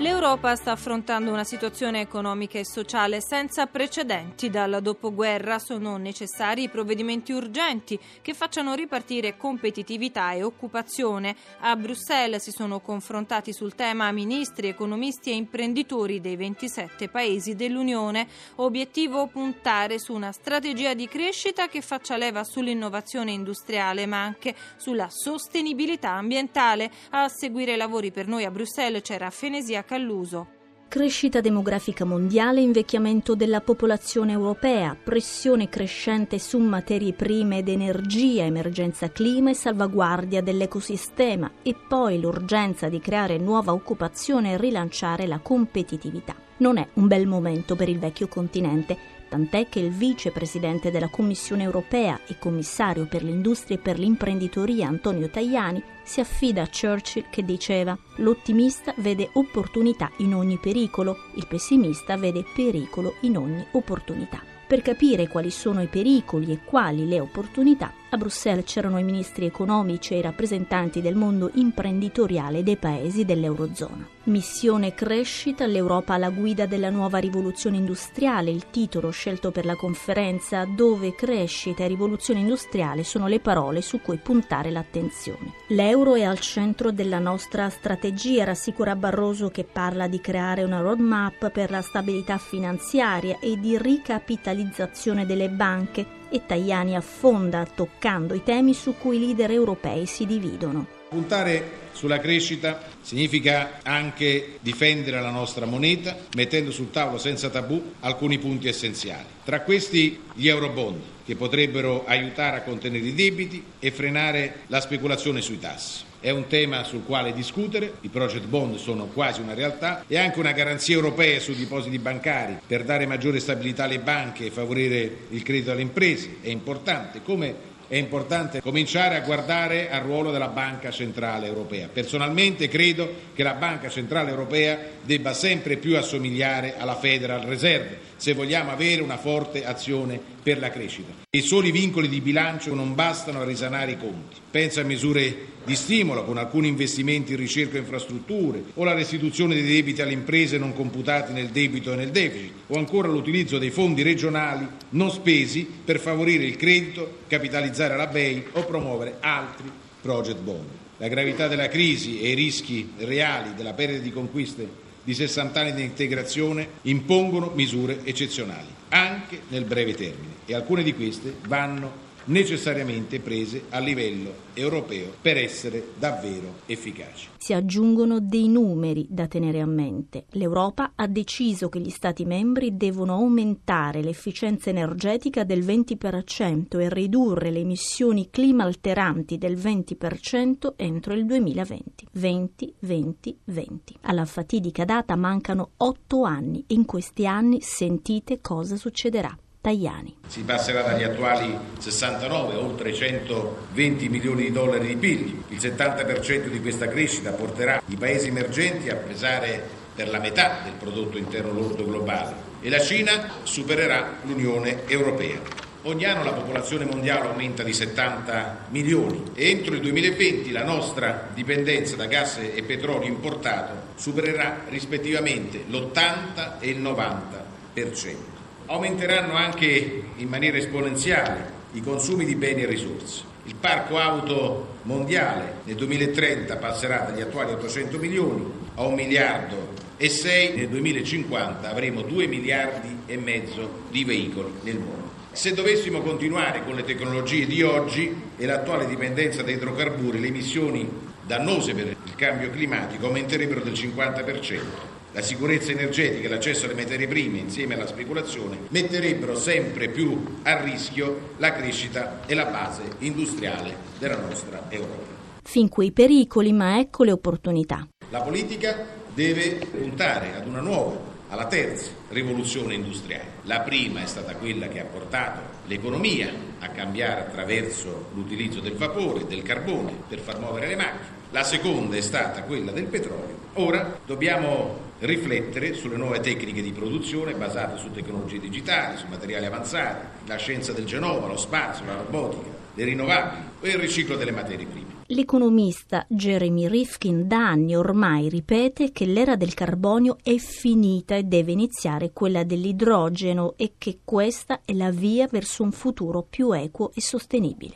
L'Europa sta affrontando una situazione economica e sociale senza precedenti dal dopoguerra. Sono necessari provvedimenti urgenti che facciano ripartire competitività e occupazione. A Bruxelles si sono confrontati sul tema ministri, economisti e imprenditori dei 27 paesi dell'Unione. Obiettivo puntare su una strategia di crescita che faccia leva sull'innovazione industriale ma anche sulla sostenibilità ambientale. A seguire i lavori per noi a Bruxelles c'era Fenesia Calluso. Crescita demografica mondiale, invecchiamento della popolazione europea, pressione crescente su materie prime ed energia, emergenza clima e salvaguardia dell'ecosistema e poi l'urgenza di creare nuova occupazione e rilanciare la competitività. Non è un bel momento per il vecchio continente tant'è che il vicepresidente della Commissione europea e commissario per l'industria e per l'imprenditoria Antonio Tajani si affida a Churchill che diceva l'ottimista vede opportunità in ogni pericolo, il pessimista vede pericolo in ogni opportunità. Per capire quali sono i pericoli e quali le opportunità, a Bruxelles c'erano i ministri economici e i rappresentanti del mondo imprenditoriale dei paesi dell'Eurozona. Missione crescita, l'Europa alla guida della nuova rivoluzione industriale, il titolo scelto per la conferenza dove crescita e rivoluzione industriale sono le parole su cui puntare l'attenzione. L'euro è al centro della nostra strategia, rassicura Barroso che parla di creare una roadmap per la stabilità finanziaria e di ricapitalizzazione delle banche e Tajani affonda toccando i temi su cui i leader europei si dividono. Puntare sulla crescita significa anche difendere la nostra moneta, mettendo sul tavolo senza tabù alcuni punti essenziali. Tra questi gli eurobond, che potrebbero aiutare a contenere i debiti e frenare la speculazione sui tassi. È un tema sul quale discutere, i project bond sono quasi una realtà e anche una garanzia europea sui depositi bancari per dare maggiore stabilità alle banche e favorire il credito alle imprese è importante, come è importante cominciare a guardare al ruolo della Banca Centrale Europea. Personalmente credo che la Banca Centrale Europea debba sempre più assomigliare alla Federal Reserve se vogliamo avere una forte azione per la crescita. I soli vincoli di bilancio non bastano a risanare i conti. Penso a misure di stimolo con alcuni investimenti in ricerca e infrastrutture o la restituzione dei debiti alle imprese non computati nel debito e nel deficit o ancora l'utilizzo dei fondi regionali non spesi per favorire il credito, capitalizzare la BEI o promuovere altri project bond. La gravità della crisi e i rischi reali della perdita di conquiste di 60 anni di integrazione impongono misure eccezionali, anche nel breve termine, e alcune di queste vanno necessariamente prese a livello europeo per essere davvero efficaci. Si aggiungono dei numeri da tenere a mente. L'Europa ha deciso che gli Stati membri devono aumentare l'efficienza energetica del 20% e ridurre le emissioni clima alteranti del 20% entro il 2020. 20, 20, 20. Alla fatidica data mancano otto anni e in questi anni sentite cosa succederà. Tajani. Si passerà dagli attuali 69 a oltre 120 milioni di dollari di PIL. Il 70% di questa crescita porterà i paesi emergenti a pesare per la metà del prodotto interno lordo globale e la Cina supererà l'Unione Europea. Ogni anno la popolazione mondiale aumenta di 70 milioni e entro il 2020 la nostra dipendenza da gas e petrolio importato supererà rispettivamente l'80 e il 90%. Aumenteranno anche in maniera esponenziale i consumi di beni e risorse. Il parco auto mondiale nel 2030 passerà dagli attuali 800 milioni a 1 miliardo e 6, nel 2050 avremo 2 miliardi e mezzo di veicoli nel mondo. Se dovessimo continuare con le tecnologie di oggi e l'attuale dipendenza da idrocarburi, le emissioni dannose per il cambio climatico aumenterebbero del 50%. La sicurezza energetica e l'accesso alle materie prime insieme alla speculazione metterebbero sempre più a rischio la crescita e la base industriale della nostra Europa. Fin qui i pericoli, ma ecco le opportunità. La politica deve puntare ad una nuova alla terza rivoluzione industriale. La prima è stata quella che ha portato l'economia a cambiare attraverso l'utilizzo del vapore, del carbone per far muovere le macchine. La seconda è stata quella del petrolio. Ora dobbiamo riflettere sulle nuove tecniche di produzione basate su tecnologie digitali, su materiali avanzati, la scienza del genoma, lo spazio, la robotica, le rinnovabili e il riciclo delle materie prime. L'economista Jeremy Rifkin da anni ormai ripete che l'era del carbonio è finita e deve iniziare quella dell'idrogeno e che questa è la via verso un futuro più equo e sostenibile.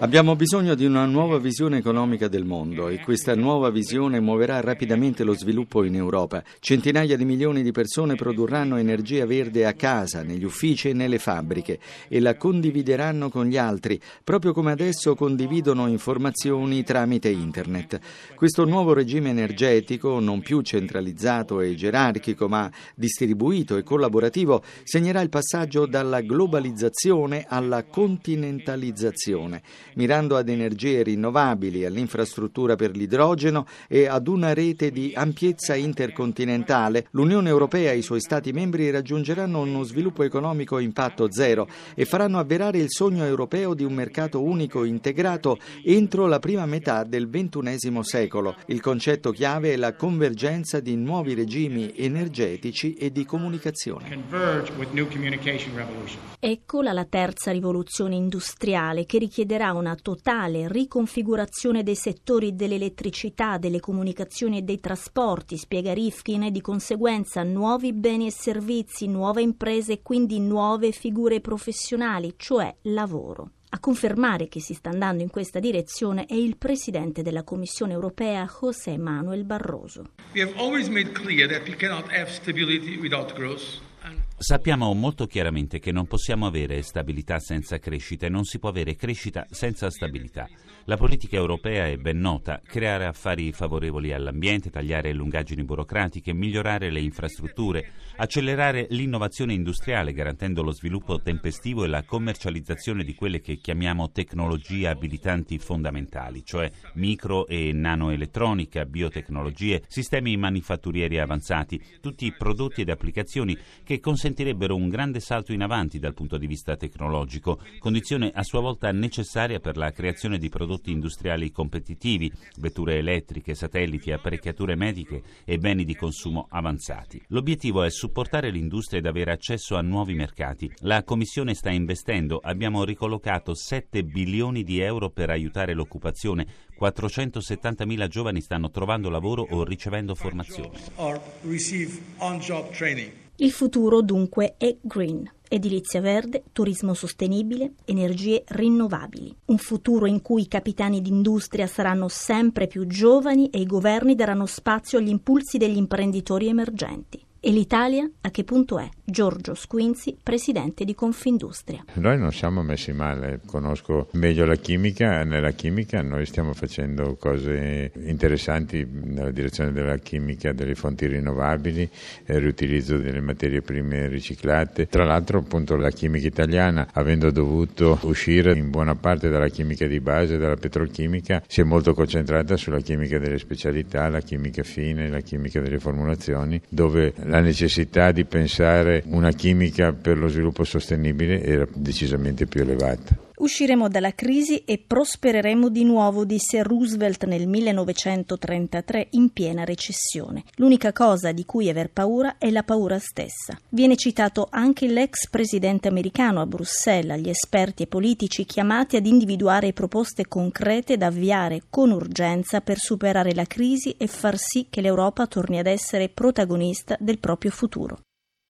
Abbiamo bisogno di una nuova visione economica del mondo e questa nuova visione muoverà rapidamente lo sviluppo in Europa. Centinaia di milioni di persone produrranno energia verde a casa, negli uffici e nelle fabbriche e la condivideranno con gli altri, proprio come adesso spesso condividono informazioni tramite internet. Questo nuovo regime energetico, non più centralizzato e gerarchico, ma distribuito e collaborativo, segnerà il passaggio dalla globalizzazione alla continentalizzazione, mirando ad energie rinnovabili, all'infrastruttura per l'idrogeno e ad una rete di ampiezza intercontinentale. L'Unione Europea e i suoi Stati membri raggiungeranno uno sviluppo economico impatto zero e faranno avverare il sogno europeo di un mercato unico in integrato entro la prima metà del XXI secolo. Il concetto chiave è la convergenza di nuovi regimi energetici e di comunicazione. Eccola la terza rivoluzione industriale che richiederà una totale riconfigurazione dei settori dell'elettricità, delle comunicazioni e dei trasporti, spiega Rifkin, e di conseguenza nuovi beni e servizi, nuove imprese e quindi nuove figure professionali, cioè lavoro. A confermare che si sta andando in questa direzione è il presidente della Commissione europea José Manuel Barroso. We have always made clear that we cannot have stability without growth. Sappiamo molto chiaramente che non possiamo avere stabilità senza crescita e non si può avere crescita senza stabilità. La politica europea è ben nota, creare affari favorevoli all'ambiente, tagliare lungaggini burocratiche, migliorare le infrastrutture, accelerare l'innovazione industriale garantendo lo sviluppo tempestivo e la commercializzazione di quelle che chiamiamo tecnologie abilitanti fondamentali, cioè micro e nanoelettronica, biotecnologie, sistemi manifatturieri avanzati, tutti prodotti ed applicazioni che consentirebbero un grande salto in avanti dal punto di vista tecnologico, condizione a sua volta necessaria per la creazione di prodotti industriali competitivi, vetture elettriche, satelliti, apparecchiature mediche e beni di consumo avanzati. L'obiettivo è supportare l'industria ed avere accesso a nuovi mercati. La Commissione sta investendo, abbiamo ricollocato 7 bilioni di euro per aiutare l'occupazione, 470.000 giovani stanno trovando lavoro o ricevendo formazione. Il futuro dunque è green. Edilizia verde, turismo sostenibile, energie rinnovabili. Un futuro in cui i capitani d'industria saranno sempre più giovani e i governi daranno spazio agli impulsi degli imprenditori emergenti. E l'Italia a che punto è? Giorgio Squinzi, presidente di Confindustria. Noi non siamo messi male, conosco meglio la chimica, nella chimica noi stiamo facendo cose interessanti nella direzione della chimica delle fonti rinnovabili, il riutilizzo delle materie prime riciclate. Tra l'altro appunto la chimica italiana, avendo dovuto uscire in buona parte dalla chimica di base, dalla petrolchimica, si è molto concentrata sulla chimica delle specialità, la chimica fine, la chimica delle formulazioni, dove la necessità di pensare una chimica per lo sviluppo sostenibile era decisamente più elevata. Usciremo dalla crisi e prospereremo di nuovo, disse Roosevelt nel 1933 in piena recessione. L'unica cosa di cui aver paura è la paura stessa. Viene citato anche l'ex presidente americano a Bruxelles, agli esperti e politici chiamati ad individuare proposte concrete da avviare con urgenza per superare la crisi e far sì che l'Europa torni ad essere protagonista del proprio futuro.